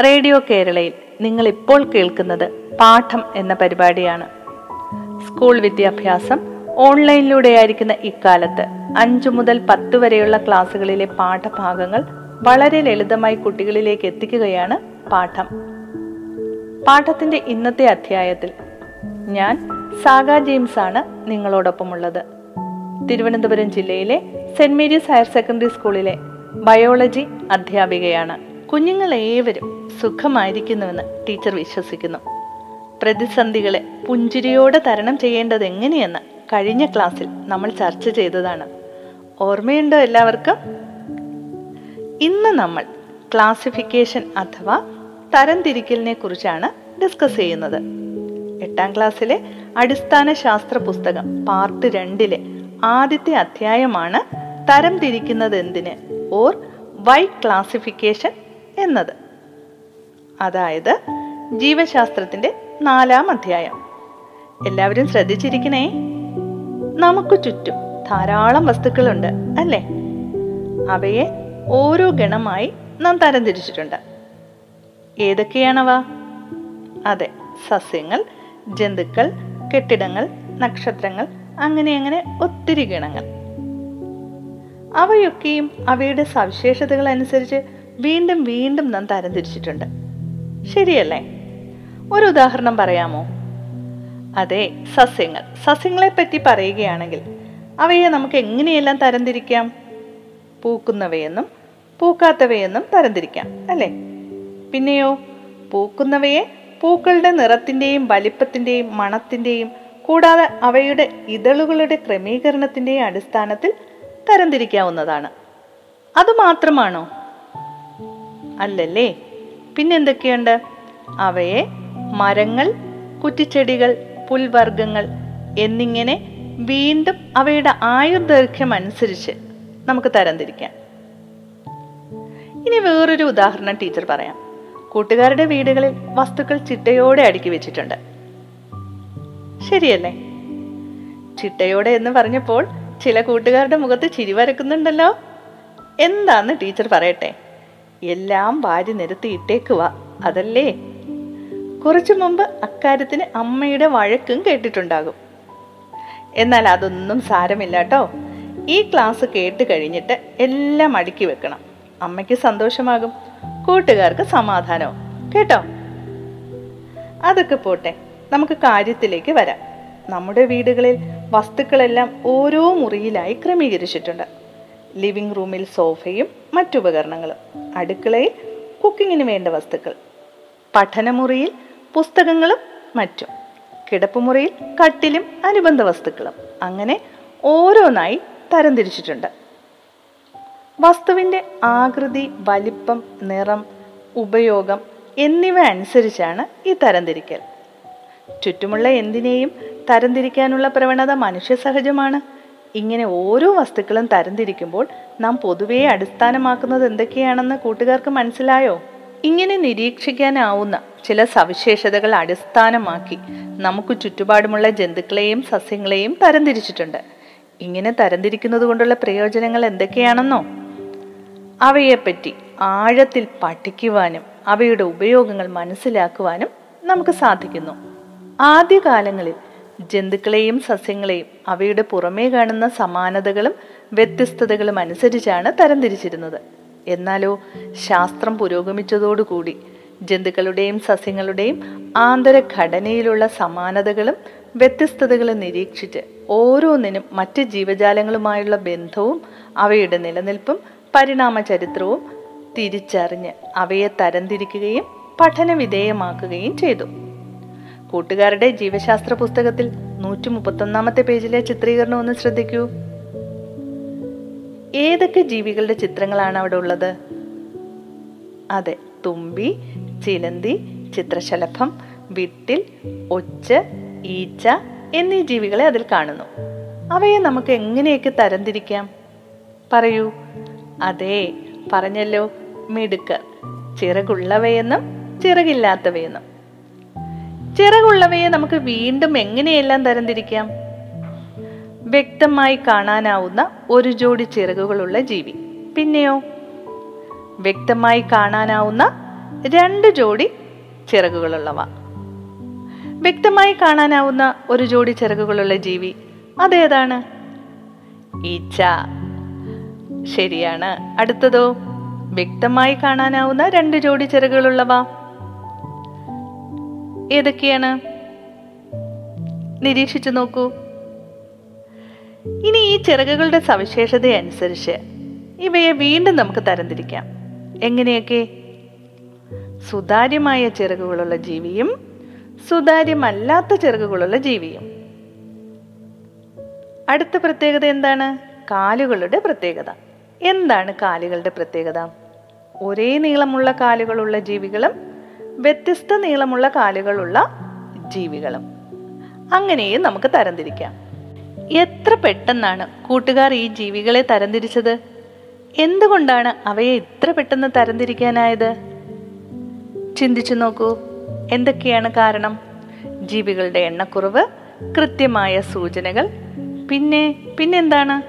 Radio കേരളയിൽ നിങ്ങൾ ഇപ്പോൾ കേൾക്കുന്നത് പാഠം എന്ന പരിപാടിയാണ്. സ്കൂൾ വിദ്യാഭ്യാസം ഓൺലൈനിലൂടെയായിരിക്കുന്ന ഇക്കാലത്ത് അഞ്ചു മുതൽ പത്ത് വരെയുള്ള ക്ലാസ്സുകളിലെ പാഠഭാഗങ്ങൾ വളരെ ലളിതമായി കുട്ടികളിലേക്ക് എത്തിക്കുകയാണ് പാഠം. പാഠത്തിന്റെ ഇന്നത്തെ അധ്യായത്തിൽ ഞാൻ സാഗ ജെയിംസ് ആണ് നിങ്ങളോടൊപ്പമുള്ളത്. തിരുവനന്തപുരം ജില്ലയിലെ സെന്റ് മേരീസ് ഹയർ സെക്കൻഡറി സ്കൂളിലെ ബയോളജി അധ്യാപികയാണ്. കുഞ്ഞുങ്ങൾ ഏവരും സുഖമായിരിക്കുന്നുവെന്ന് ടീച്ചർ വിശ്വസിക്കുന്നു. പ്രതിസന്ധികളെ പുഞ്ചിരിയോടെ തരണം ചെയ്യേണ്ടത് എങ്ങനെയെന്ന് കഴിഞ്ഞ ക്ലാസ്സിൽ നമ്മൾ ചർച്ച ചെയ്തതാണ്. ഓർമ്മയുണ്ടോ എല്ലാവർക്കും? ഇന്ന് നമ്മൾ ക്ലാസിഫിക്കേഷൻ അഥവാ തരംതിരിക്കലിനെ കുറിച്ചാണ് ഡിസ്കസ് ചെയ്യുന്നത്. എട്ടാം ക്ലാസ്സിലെ അടിസ്ഥാന ശാസ്ത്ര പുസ്തകം പാർട്ട് രണ്ടിലെ ആദ്യത്തെ അധ്യായമാണ് തരംതിരിക്കുന്നത് എന്തിന് ഓർ വൈ ക്ലാസിഫിക്കേഷൻ എന്നത്. അതായത് ജീവശാസ്ത്രത്തിന്റെ നാലാം അധ്യായം. എല്ലാവരും ശ്രദ്ധിച്ചിരിക്കണേ? നമുക്ക് ചുറ്റും ധാരാളം വസ്തുക്കളുണ്ട് അല്ലേ? അവയെ ഓരോ ഗണമായി നാം തരംതിരിച്ചിട്ടുണ്ട്. ഏതൊക്കെയാണവ? അതെ സസ്യങ്ങൾ ജന്തുക്കൾ കെട്ടിടങ്ങൾ നക്ഷത്രങ്ങൾ അങ്ങനെ അങ്ങനെ ഒത്തിരി ഗണങ്ങൾ. അവയൊക്കെയും അവയുടെ സവിശേഷതകൾ അനുസരിച്ച് വീണ്ടും വീണ്ടും നാം തരംതിരിച്ചിട്ടുണ്ട് ശരിയല്ലേ? ഒരു ഉദാഹരണം പറയാമോ? അതെ സസ്യങ്ങൾ. സസ്യങ്ങളെ പറ്റി പറയുകയാണെങ്കിൽ അവയെ നമുക്ക് എങ്ങനെയെല്ലാം തരംതിരിക്കാം? പൂക്കുന്നവയെന്നും പൂക്കാത്തവയെന്നും തരംതിരിക്കാം അല്ലേ? പിന്നെയോ പൂക്കുന്നവയെ പൂക്കളുടെ നിറത്തിന്റെയും വലിപ്പത്തിന്റെയും മണത്തിന്റെയും കൂടാതെ അവയുടെ ഇതളുകളുടെ ക്രമീകരണത്തിന്റെയും അടിസ്ഥാനത്തിൽ തരംതിരിക്കാവുന്നതാണ്. അതുമാത്രമാണോ അല്ലല്ലേ? പിന്നെന്തൊക്കെയുണ്ട്? അവയെ മരങ്ങൾ കുറ്റിച്ചെടികൾ പുൽവർഗങ്ങൾ എന്നിങ്ങനെ വീണ്ടും അവയുടെ ആയുർദൈർഘ്യം അനുസരിച്ച് നമുക്ക് തരംതിരിക്കാം. ഇനി വേറൊരു ഉദാഹരണം ടീച്ചർ പറയാം. കൂട്ടുകാരുടെ വീടുകളിൽ വസ്തുക്കൾ ചിട്ടയോടെ അടുക്കി വെച്ചിട്ടുണ്ട്. ശരിയല്ലേ? ചിട്ടയോടെ എന്ന് പറഞ്ഞപ്പോൾ ചില കൂട്ടുകാരുടെ മുഖത്ത് ചിരി വരക്കുന്നുണ്ടല്ലോ? എന്താന്ന് ടീച്ചർ പറയട്ടെ. എല്ലാം വാരി നിരത്തി ഇട്ടേക്കുക അതല്ലേ? കുറച്ചു മുമ്പ് അക്കാര്യത്തിന് അമ്മയുടെ വഴക്കും കേട്ടിട്ടുണ്ടാകും. എന്നാൽ അതൊന്നും സാരമില്ല കേട്ടോ ഈ ക്ലാസ് കേട്ട് കഴിഞ്ഞിട്ട് എല്ലാം അടുക്കി വെക്കണം. അമ്മയ്ക്ക് സന്തോഷമാകും. കൂട്ടുകാർക്ക് സമാധാനവും. കേട്ടോ? അതൊക്കെ പോട്ടെ. നമുക്ക് കാര്യത്തിലേക്ക് വരാം. നമ്മുടെ വീടുകളിൽ വസ്തുക്കളെല്ലാം ഓരോ മുറിയിലായി ക്രമീകരിച്ചിട്ടുണ്ട്. ലിവിംഗ് റൂമിൽ സോഫയും മറ്റുപകരണങ്ങളും. അടുക്കളയിൽ കുക്കിങ്ങിന് വേണ്ട വസ്തുക്കൾ. പഠനമുറിയിൽ പുസ്തകങ്ങളും മറ്റും. കിടപ്പുമുറിയിൽ കട്ടിലും അനുബന്ധ വസ്തുക്കളും. അങ്ങനെ ഓരോന്നായി തരംതിരിച്ചിട്ടുണ്ട്. വസ്തുവിന്റെ ആകൃതി വലിപ്പം നിറം ഉപയോഗം എന്നിവ അനുസരിച്ചാണ് ഈ തരംതിരിക്കൽ. ചുറ്റുമുള്ള എന്തിനേയും തരംതിരിക്കാനുള്ള പ്രവണത മനുഷ്യ സഹജമാണ് ഇങ്ങനെ ഓരോ വസ്തുക്കളും തരംതിരിക്കുമ്പോൾ നാം പൊതുവേ അടിസ്ഥാനമാക്കുന്നത് എന്തൊക്കെയാണെന്ന് കൂട്ടുകാർക്ക് മനസ്സിലായോ? ഇങ്ങനെ നിരീക്ഷിക്കാനാവുന്ന ചില സവിശേഷതകൾ അടിസ്ഥാനമാക്കി നമുക്ക് ചുറ്റുപാടുമുള്ള ജന്തുക്കളെയും സസ്യങ്ങളെയും തരംതിരിച്ചിട്ടുണ്ട്. ഇങ്ങനെ തരംതിരിക്കുന്നത് കൊണ്ടുള്ള പ്രയോജനങ്ങൾ എന്തൊക്കെയാണെന്നോ? അവയെപ്പറ്റി ആഴത്തിൽ പഠിക്കുവാനും അവയുടെ ഉപയോഗങ്ങൾ മനസ്സിലാക്കുവാനും നമുക്ക് സാധിക്കുന്നു. ആദ്യകാലങ്ങളിൽ ജന്തുക്കളെയും സസ്യങ്ങളെയും അവയുടെ പുറമേ കാണുന്ന സമാനതകളും വ്യത്യസ്തതകളും അനുസരിച്ചാണ് തരംതിരിച്ചിരുന്നത് എന്നാലോ ശാസ്ത്രം പുരോഗമിച്ചതോടുകൂടി ജന്തുക്കളുടെയും സസ്യങ്ങളുടെയും ആന്തരഘടനയിലുള്ള സമാനതകളും വ്യത്യസ്തതകളും നിരീക്ഷിച്ച് ഓരോന്നിനും മറ്റ് ജീവജാലങ്ങളുമായുള്ള ബന്ധവും അവയുടെ നിലനിൽപ്പും പരിണാമ ചരിത്രവും തിരിച്ചറിഞ്ഞ് അവയെ തരംതിരിക്കുകയും പഠനവിധേയമാക്കുകയും ചെയ്തു. കൂട്ടുകാരുടെ ജീവശാസ്ത്ര പുസ്തകത്തിൽ നൂറ്റി മുപ്പത്തൊന്നാമത്തെ പേജിലെ ചിത്രീകരണം ഒന്ന് ശ്രദ്ധിക്കൂ. ഏതൊക്കെ ജീവികളുടെ ചിത്രങ്ങളാണ് അവിടെ ഉള്ളത്? അതെ തുമ്പി ചിലന്തി ചിത്രശലഭം വിട്ടിൽ ഒച്ച് ഈച്ച എന്നീ ജീവികളെ അതിൽ കാണുന്നു. അവയെ നമുക്ക് എങ്ങനെയൊക്കെ തരംതിരിക്കാം? പറയൂ. അതെ പറഞ്ഞല്ലോ മിടുക്കർ ചിറകുള്ളവയെന്നും ചിറകില്ലാത്തവയെന്നും. ചിറകുള്ളവയെ നമുക്ക് വീണ്ടും എങ്ങനെയെല്ലാം തരംതിരിക്കാം? വ്യക്തമായി കാണാനാവുന്ന ഒരു ജോഡി ചിറകുകളുള്ള ജീവി. പിന്നെയോ? വ്യക്തമായി കാണാനാവുന്ന രണ്ട് ജോഡി ചിറകുകളുള്ളവ. വ്യക്തമായി കാണാനാവുന്ന ഒരു ജോഡി ചിറകുകളുള്ള ജീവി അതേതാണ്? ഈച്ച. ശരിയാണ്. അടുത്തതോ? വ്യക്തമായി കാണാനാവുന്ന രണ്ട് ജോഡി ചിറകുകളുള്ളവ ഏതൊക്കെയാണ്? നിരീക്ഷിച്ചു നോക്കൂ. ഇനി ഈ ചിറകുകളുടെ സവിശേഷത അനുസരിച്ച് ഇവയെ വീണ്ടും നമുക്ക് തരംതിരിക്കാം. എങ്ങനെയൊക്കെ? സുതാര്യമായ ചിറകുകളുള്ള ജീവിയും സുതാര്യമല്ലാത്ത ചിറകുകളുള്ള ജീവിയും. അടുത്ത പ്രത്യേകത എന്താണ്? കാലുകളുടെ പ്രത്യേകത. എന്താണ് കാലുകളുടെ പ്രത്യേകത? ഒരേ നീളമുള്ള കാലുകളുള്ള ജീവികളും വ്യത്യസ്ത നീളമുള്ള കാലുകളുള്ള ജീവികളും. അങ്ങനെയും നമുക്ക് തരംതിരിക്കാം. എത്ര പെട്ടെന്നാണ് കൂട്ടുകാർ ഈ ജീവികളെ തരംതിരിച്ചത്? എന്തുകൊണ്ടാണ് അവയെ ഇത്ര പെട്ടെന്ന് തരംതിരിക്കാനായത്? ചിന്തിച്ചു നോക്കൂ. എന്തൊക്കെയാണ് കാരണം? ജീവികളുടെ എണ്ണക്കുറവ് കൃത്യമായ സൂചനകൾ പിന്നെ പിന്നെന്താണ്?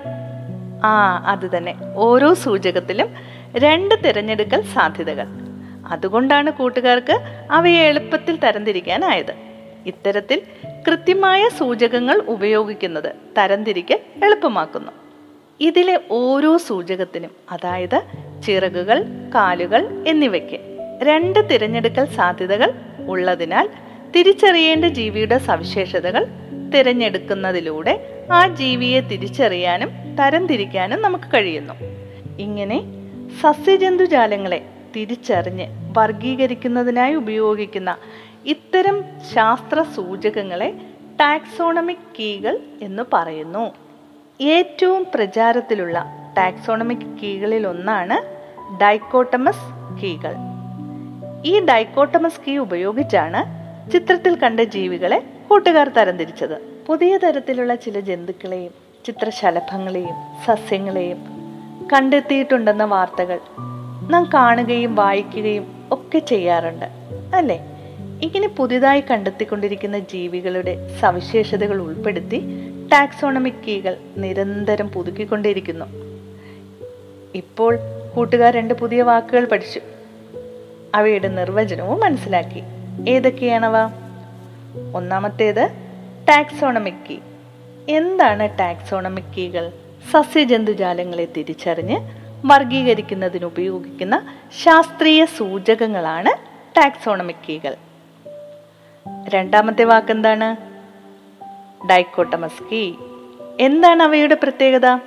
ആ അത് തന്നെ. ഓരോ സൂചകത്തിലും രണ്ട് തിരഞ്ഞെടുക്കൽ സാധ്യതകൾ. അതുകൊണ്ടാണ് കൂട്ടുകാർക്ക് അവയെ എളുപ്പത്തിൽ തരംതിരിക്കാനായത്. ഇത്തരത്തിൽ കൃത്യമായ സൂചകങ്ങൾ ഉപയോഗിക്കുന്നത് തരംതിരിക്കൽ എളുപ്പമാക്കുന്നു. ഇതിലെ ഓരോ സൂചകത്തിനും അതായത് ചിറകുകൾ കാലുകൾ എന്നിവയ്ക്ക് രണ്ട് തിരഞ്ഞെടുക്കൽ സാധ്യതകൾ ഉള്ളതിനാൽ തിരിച്ചറിയേണ്ട ജീവിയുടെ സവിശേഷതകൾ തിരഞ്ഞെടുക്കുന്നതിലൂടെ ആ ജീവിയെ തിരിച്ചറിയാനും തരംതിരിക്കാനും നമുക്ക് കഴിയുന്നു. ഇങ്ങനെ സസ്യജന്തുജാലങ്ങളെ തിരിച്ചറിഞ്ഞ് വർഗീകരിക്കുന്നതിനായി ഉപയോഗിക്കുന്ന ഇത്തരം ശാസ്ത്ര സൂചകങ്ങളെ ടാക്സോണമിക് കീകൾ എന്ന് പറയുന്നു. ഏറ്റവും പ്രചാരത്തിലുള്ള ടാക്സോണമിക് കീകളിൽ ഒന്നാണ് ഡൈക്കോട്ടമസ് കീകൾ. ഈ ഡൈക്കോട്ടമസ് കീ ഉപയോഗിച്ചാണ് ചിത്രത്തിൽ കണ്ട ജീവികളെ കൂട്ടുകാർ തരംതിരിച്ചത്. പുതിയ തരത്തിലുള്ള ചില ജന്തുക്കളെയും ചിത്രശലഭങ്ങളെയും സസ്യങ്ങളെയും കണ്ടെത്തിയിട്ടുണ്ടെന്ന വാർത്തകൾ നാം കാണുകയും വായിക്കുകയും ഒക്കെ ചെയ്യാറുണ്ട് അല്ലേ? ഇങ്ങനെ പുതിയതായി കണ്ടെത്തിക്കൊണ്ടിരിക്കുന്ന ജീവികളുടെ സവിശേഷതകൾ ഉൾപ്പെടുത്തി ടാക്സോണമിക് കീകൾ നിരന്തരം പുതുക്കിക്കൊണ്ടിരിക്കുന്നു. ഇപ്പോൾ കൂട്ടുകാർ രണ്ട് പുതിയ വാക്കുകൾ പഠിച്ചു. അവയുടെ നിർവചനവും മനസ്സിലാക്കി. ഏതൊക്കെയാണവ? ഒന്നാമത്തേത് ടാക്സോണമിക് കീ. എന്താണ് ടാക്സോണമിക് കീകൾ? സസ്യജന്തുജാലങ്ങളെ തിരിച്ചറിഞ്ഞ് വർഗീകരിക്കുന്നതിന് ഉപയോഗിക്കുന്ന ശാസ്ത്രീയ സൂചകങ്ങളാണ് ടാക്സോണമിക് കീകൾ. രണ്ടാമത്തെ വാക്കെന്താണ്? Dichotomous key. എന്താണ് അവയുടെ പ്രത്യേകത?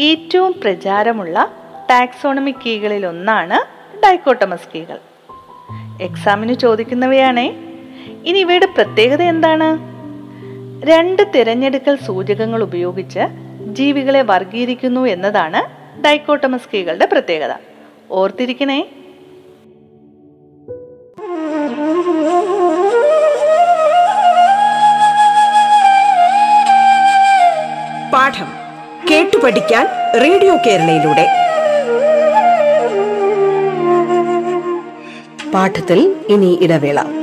ഏറ്റവും പ്രചാരമുള്ള ടാക്സോണമിക് കീകളിൽ ഒന്നാണ് ഡൈക്കോട്ടമസ് കീകൾ. എക്സാമിന് ചോദിക്കുന്നവയാണേ ഇനി ഇവയുടെ പ്രത്യേകത എന്താണ്? രണ്ട് തിരഞ്ഞെടുക്കൽ സൂചകങ്ങൾ ഉപയോഗിച്ച് ജീവികളെ വർഗീകരിക്കുന്നു എന്നതാണ് ഡൈക്കോട്ടമസ് കീകളുടെ പ്രത്യേകത. ഓർത്തിരിക്കണേ. പാഠം കേട്ടു പഠിക്കാൻ റേഡിയോ കേരളയിലൂടെ. പാഠത്തിൽ ഇനി ഇടവേള.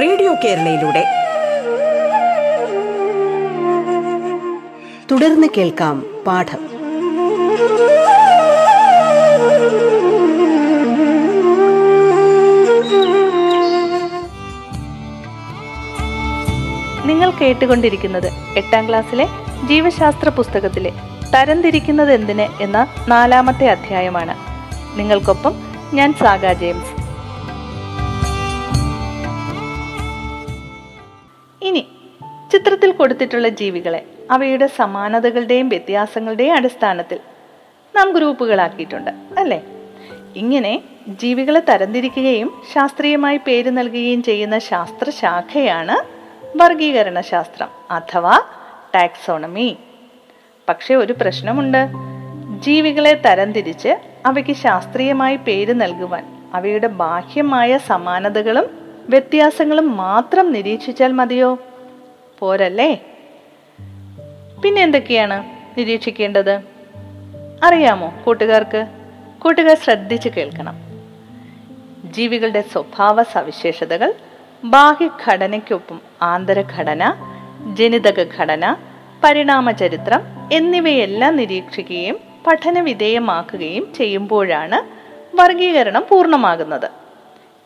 റേഡിയോ കേരളയിലൂടെ. തുടർന്ന് കേൾക്കാം പാഠം. നിങ്ങൾ കേട്ടുകൊണ്ടിരിക്കുന്നത് എട്ടാം ക്ലാസ്സിലെ ജീവശാസ്ത്ര പുസ്തകത്തിലെ തരംതിരിക്കുന്നത് എന്തിന് എന്ന നാലാമത്തെ അധ്യായമാണ്. നിങ്ങൾക്കൊപ്പം ഞാൻ സാഗ ജെയിംസ്. ഇനി ചിത്രത്തിൽ കൊടുത്തിട്ടുള്ള ജീവികളെ അവയുടെ സമാനതകളുടെയും വ്യത്യാസങ്ങളുടെയും അടിസ്ഥാനത്തിൽ നാം ഗ്രൂപ്പുകളാക്കിയിട്ടുണ്ട് അല്ലേ? ഇങ്ങനെ ജീവികളെ തരംതിരിക്കുകയും ശാസ്ത്രീയമായി പേര് നൽകുകയും ചെയ്യുന്ന ശാസ്ത്രശാഖയാണ് വർഗീകരണ ശാസ്ത്രം അഥവാ ടാക്സോണമി. പക്ഷെ ഒരു പ്രശ്നമുണ്ട്. ജീവികളെ തരംതിരിച്ച് അവയ്ക്ക് ശാസ്ത്രീയമായി പേര് നൽകുവാൻ അവയുടെ ബാഹ്യമായ സമാനതകളും വ്യത്യാസങ്ങളും മാത്രം നിരീക്ഷിച്ചാൽ മതിയോ? പോരല്ലേ? പിന്നെ എന്തൊക്കെയാണ് നിരീക്ഷിക്കേണ്ടത്? അറിയാമോ കൂട്ടുകാർക്ക്? കൂട്ടുകാർ ശ്രദ്ധിച്ച് കേൾക്കണം. ജീവികളുടെ സ്വഭാവ സവിശേഷതകൾ ബാഹ്യഘടനയ്ക്കൊപ്പം ആന്തരഘടന ജനിതക ഘടന പരിണാമ ചരിത്രം എന്നിവയെല്ലാം നിരീക്ഷിക്കുകയും പഠന വിധേയമാക്കുകയും ചെയ്യുമ്പോഴാണ് വർഗീകരണം പൂർണമാകുന്നത്.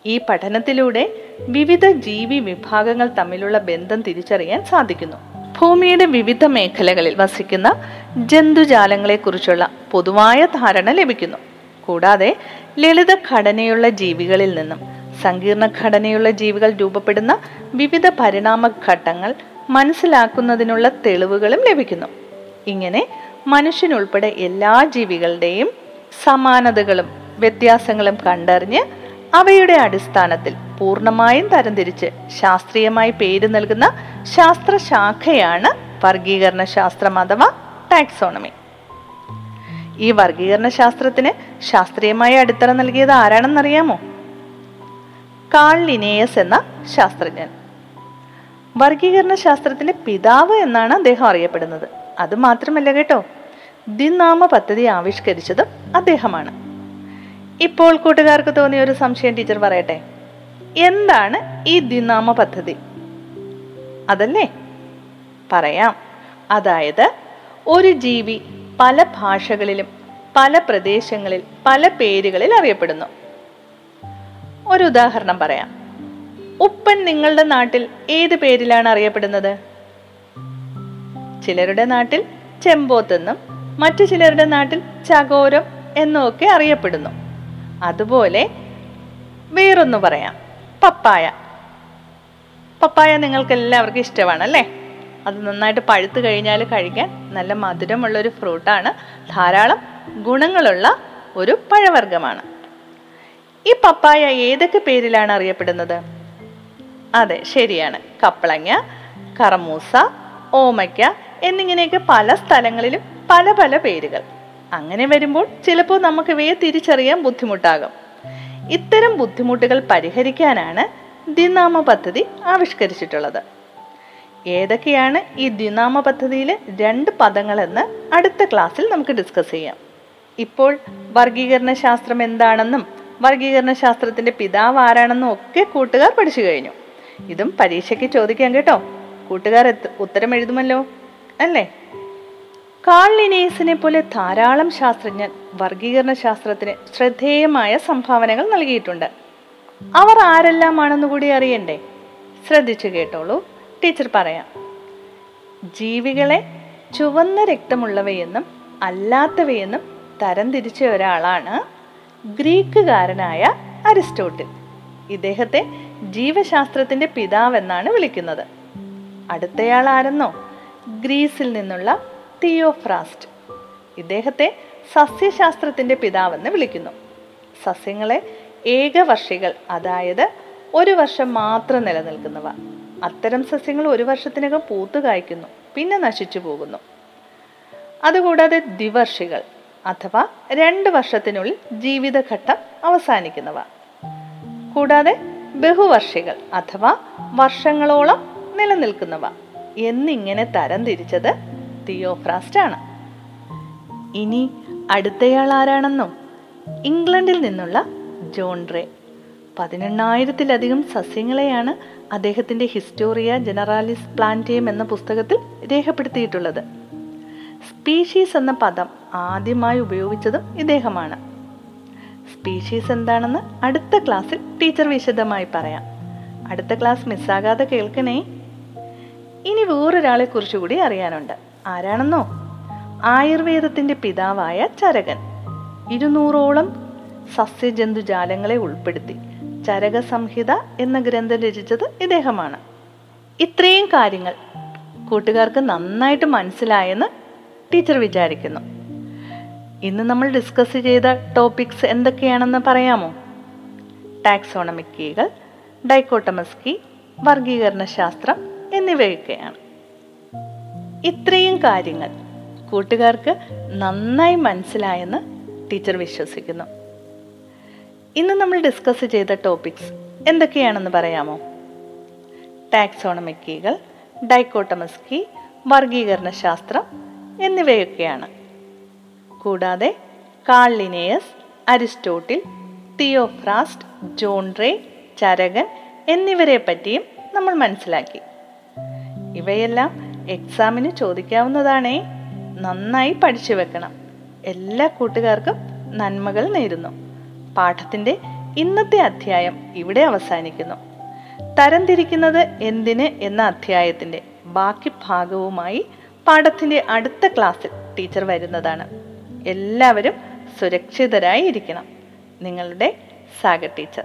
ഈ പഠനത്തിലൂടെ വിവിധ ജീവി വിഭാഗങ്ങൾ തമ്മിലുള്ള ബന്ധം തിരിച്ചറിയാൻ സാധിക്കുന്നു. ഭൂമിയുടെ വിവിധ മേഖലകളിൽ വസിക്കുന്ന ജന്തുജാലങ്ങളെക്കുറിച്ചുള്ള പൊതുവായ ധാരണ ലഭിക്കുന്നു. കൂടാതെ ലളിത ഘടനയുള്ള ജീവികളിൽ നിന്നും സങ്കീർണ ഘടനയുള്ള ജീവികൾ രൂപപ്പെടുന്ന വിവിധ പരിണാമ ഘട്ടങ്ങൾ മനസ്സിലാക്കുന്നതിനുള്ള തെളിവുകളും ലഭിക്കുന്നു. ഇങ്ങനെ മനുഷ്യനുൾപ്പെടെ എല്ലാ ജീവികളുടെയും സമാനതകളും വ്യത്യാസങ്ങളും കണ്ടറിഞ്ഞ് അവയുടെ അടിസ്ഥാനത്തിൽ പൂർണമായും തരംതിരിച്ച് ശാസ്ത്രീയമായി പേര് നൽകുന്ന ശാസ്ത്രശാഖയാണ് വർഗീകരണ ശാസ്ത്രം അഥവാ ടാക്സോണമി. ഈ വർഗീകരണ ശാസ്ത്രത്തിന് ശാസ്ത്രീയമായ അടിത്തറ നൽകിയത് ആരാണെന്നറിയാമോ? കാൾ ലിനേയസ് എന്ന ശാസ്ത്രജ്ഞൻ. വർഗീകരണ ശാസ്ത്രത്തിന്റെ പിതാവ് എന്നാണ് അദ്ദേഹം അറിയപ്പെടുന്നത്. അത് മാത്രമല്ല കേട്ടോ. ദിനാമ പദ്ധതി ആവിഷ്കരിച്ചതും അദ്ദേഹമാണ്. ഇപ്പോൾ കൂട്ടുകാർക്ക് തോന്നിയ ഒരു സംശയം ടീച്ചർ പറയട്ടെ? എന്താണ് ഈ ദ്വിനാമ പദ്ധതി? അതല്ലേ? പറയാം. അതായത് ഒരു ജീവി പല ഭാഷകളിലും പല പ്രദേശങ്ങളിൽ പല പേരുകളിൽ അറിയപ്പെടുന്നു. ഒരു ഉദാഹരണം പറയാം. ഉപ്പൻ നിങ്ങളുടെ നാട്ടിൽ ഏത് പേരിലാണ് അറിയപ്പെടുന്നത്? ചിലരുടെ നാട്ടിൽ ചെമ്പോത്തെന്നും മറ്റു ചിലരുടെ നാട്ടിൽ ചകോരം എന്നും ഒക്കെ അറിയപ്പെടുന്നു. അതുപോലെ വേറൊന്ന് പറയാം. പപ്പായ. പപ്പായ നിങ്ങൾക്ക് എല്ലാവർക്കും ഇഷ്ടമാണ് അല്ലേ അത് നന്നായിട്ട് പഴുത്ത് കഴിഞ്ഞാൽ കഴിക്കാൻ നല്ല മധുരമുള്ള ഒരു ഫ്രൂട്ടാണ്. ധാരാളം ഗുണങ്ങളുള്ള ഒരു പഴവർഗമാണ്. ഈ പപ്പായ ഏതൊക്കെ പേരിലാണ് അറിയപ്പെടുന്നത്? അതെ ശരിയാണ്. കപ്പളങ്ങ കറമൂസ ഓമയ്ക്ക എന്നിങ്ങനെയൊക്കെ പല സ്ഥലങ്ങളിലും പല പല പേരുകൾ. അങ്ങനെ വരുമ്പോൾ ചിലപ്പോൾ നമുക്ക് ഇവയെ തിരിച്ചറിയാൻ ബുദ്ധിമുട്ടാകും. ഇത്തരം ബുദ്ധിമുട്ടുകൾ പരിഹരിക്കാനാണ് ദ്വിനാമ പദ്ധതി ആവിഷ്കരിച്ചിട്ടുള്ളത്. ഏതൊക്കെയാണ് ഈ ദ്വിനാമ പദ്ധതിയിലെ രണ്ട് പദങ്ങളെന്ന് അടുത്ത ക്ലാസ്സിൽ നമുക്ക് ഡിസ്കസ് ചെയ്യാം. ഇപ്പോൾ വർഗീകരണ ശാസ്ത്രം എന്താണെന്നും വർഗീകരണ ശാസ്ത്രത്തിന്റെ പിതാവ് ആരാണെന്നും ഒക്കെ കൂട്ടുകാർ പഠിച്ചു കഴിഞ്ഞു. ഇതും പരീക്ഷയ്ക്ക് ചോദിക്കാം കേട്ടോ. കൂട്ടുകാർ ഉത്തരം എഴുതുമല്ലോ? അല്ലേ? കാൾ ലിനേസിനെ പോലെ ധാരാളം ശാസ്ത്രജ്ഞർ വർഗീകരണ ശാസ്ത്രത്തിന് ശ്രദ്ധേയമായ സംഭാവനകൾ നൽകിയിട്ടുണ്ട്. അവർ ആരെല്ലാമാണെന്ന് കൂടി അറിയണ്ടേ? ശ്രദ്ധിച്ചു കേട്ടോളൂ. ടീച്ചർ പറയാം. ജീവികളെ ചുവന്ന രക്തമുള്ളവയെന്നും അല്ലാത്തവയെന്നും തരംതിരിച്ച ഒരാളാണ് ഗ്രീക്കുകാരനായ അരിസ്റ്റോട്ടിൽ. ഇദ്ദേഹത്തെ ജീവശാസ്ത്രത്തിന്റെ പിതാവെന്നാണ് വിളിക്കുന്നത്. അടുത്തയാൾ ആരെന്നോ ഗ്രീസിൽ നിന്നുള്ള തിയോഫ്രാസ്റ്റ് ഇദ്ദേഹത്തെ സസ്യശാസ്ത്രത്തിന്റെ പിതാവെന്ന് വിളിക്കുന്നു. സസ്യങ്ങളെ ഏകവർഷികൾ അതായത് ഒരു വർഷം മാത്രം നിലനിൽക്കുന്നവ. അത്തരം സസ്യങ്ങൾ ഒരു വർഷത്തിനകം പൂത്തു കായ്ക്കുന്നു പിന്നെ നശിച്ചു പോകുന്നു. അതുകൂടാതെ ദ്വിവർഷികൾ അഥവാ രണ്ട് വർഷത്തിനുള്ളിൽ ജീവിതഘട്ടം അവസാനിക്കുന്നവ. കൂടാതെ ബഹുവർഷികൾ അഥവാ വർഷങ്ങളോളം നിലനിൽക്കുന്നവ. എന്നിങ്ങനെ തരംതിരിച്ചത് തിയോഫ്രാസ്റ്റ് ആണ്. ഇനി അടുത്തയാൾ ആരാണെന്നോ ഇംഗ്ലണ്ടിൽ നിന്നുള്ള ജോൺ റേ. പതിനെണ്ണായിരത്തിലധികം സസ്യങ്ങളെയാണ് അദ്ദേഹത്തിന്റെ ഹിസ്റ്റോറിയ ജനറാലിസ് പ്ലാന്റിയം എന്ന പുസ്തകത്തിൽ രേഖപ്പെടുത്തിയിട്ടുള്ളത്. സ്പീഷീസ് എന്ന പദം ആദ്യമായി ഉപയോഗിച്ചതും ഇദ്ദേഹമാണ്. സ്പീഷീസ് എന്താണെന്ന് അടുത്ത ക്ലാസ്സിൽ ടീച്ചർ വിശദമായി പറയാം. അടുത്ത ക്ലാസ് മിസ്സാകാതെ കേൾക്കണേ. ഇനി വേറൊരാളെ കുറിച്ചുകൂടി അറിയാനുണ്ട്. ആരാണെന്നോ? ആയുർവേദത്തിന്റെ പിതാവായ ചരകൻ. ഇരുന്നൂറോളം സസ്യജന്തുജാലങ്ങളെ ഉൾപ്പെടുത്തി ചരക സംഹിത എന്ന ഗ്രന്ഥം രചിച്ചത് ഇദ്ദേഹമാണ്. ഇത്രയും കാര്യങ്ങൾ കൂട്ടുകാർക്ക് നന്നായിട്ട് മനസ്സിലായെന്ന് ടീച്ചർ വിചാരിക്കുന്നു. ഇന്ന് നമ്മൾ ഡിസ്കസ് ചെയ്ത ടോപ്പിക്സ് എന്തൊക്കെയാണെന്ന് പറയാമോ? ടാക്സോണമിക് കീകൾ ഡൈക്കോട്ടമസ് കീ വർഗീകരണ ശാസ്ത്രം എന്നിവയൊക്കെയാണ്. ഇത്രയും കാര്യങ്ങൾ കൂട്ടുകാർക്ക് നന്നായി മനസ്സിലായെന്ന് ടീച്ചർ വിശ്വസിക്കുന്നു. ഇന്ന് നമ്മൾ ഡിസ്കസ് ചെയ്ത ടോപ്പിക്സ് എന്തൊക്കെയാണെന്ന് പറയാമോ? ടാക്സോണമിക് കീകൾ ഡൈക്കോട്ടമസ് കീ വർഗീകരണ ശാസ്ത്രം എന്നിവയൊക്കെയാണ്. കൂടാതെ Carl Linnaeus Aristotle Theophrastus John Ray Charaka എന്നിവരെ പറ്റിയും നമ്മൾ മനസ്സിലാക്കി. ഇവയെല്ലാം എക്സാമിന് ചോദിക്കാവുന്നതാണേ. നന്നായി പഠിച്ചു വെക്കണം. എല്ലാ കൂട്ടുകാർക്കും നന്മകൾ നേരുന്നു. പാഠത്തിന്റെ ഇന്നത്തെ അധ്യായം ഇവിടെ അവസാനിക്കുന്നു. തരംതിരിക്കുന്നത് എന്തിന് എന്ന അധ്യായത്തിന്റെ ബാക്കി ഭാഗവുമായി പാഠത്തിന്റെ അടുത്ത ക്ലാസ്സിൽ ടീച്ചർ വരുന്നതാണ്. എല്ലാവരും സുരക്ഷിതരായി ഇരിക്കണം നിങ്ങളുടെ സാഗർ ടീച്ചർ.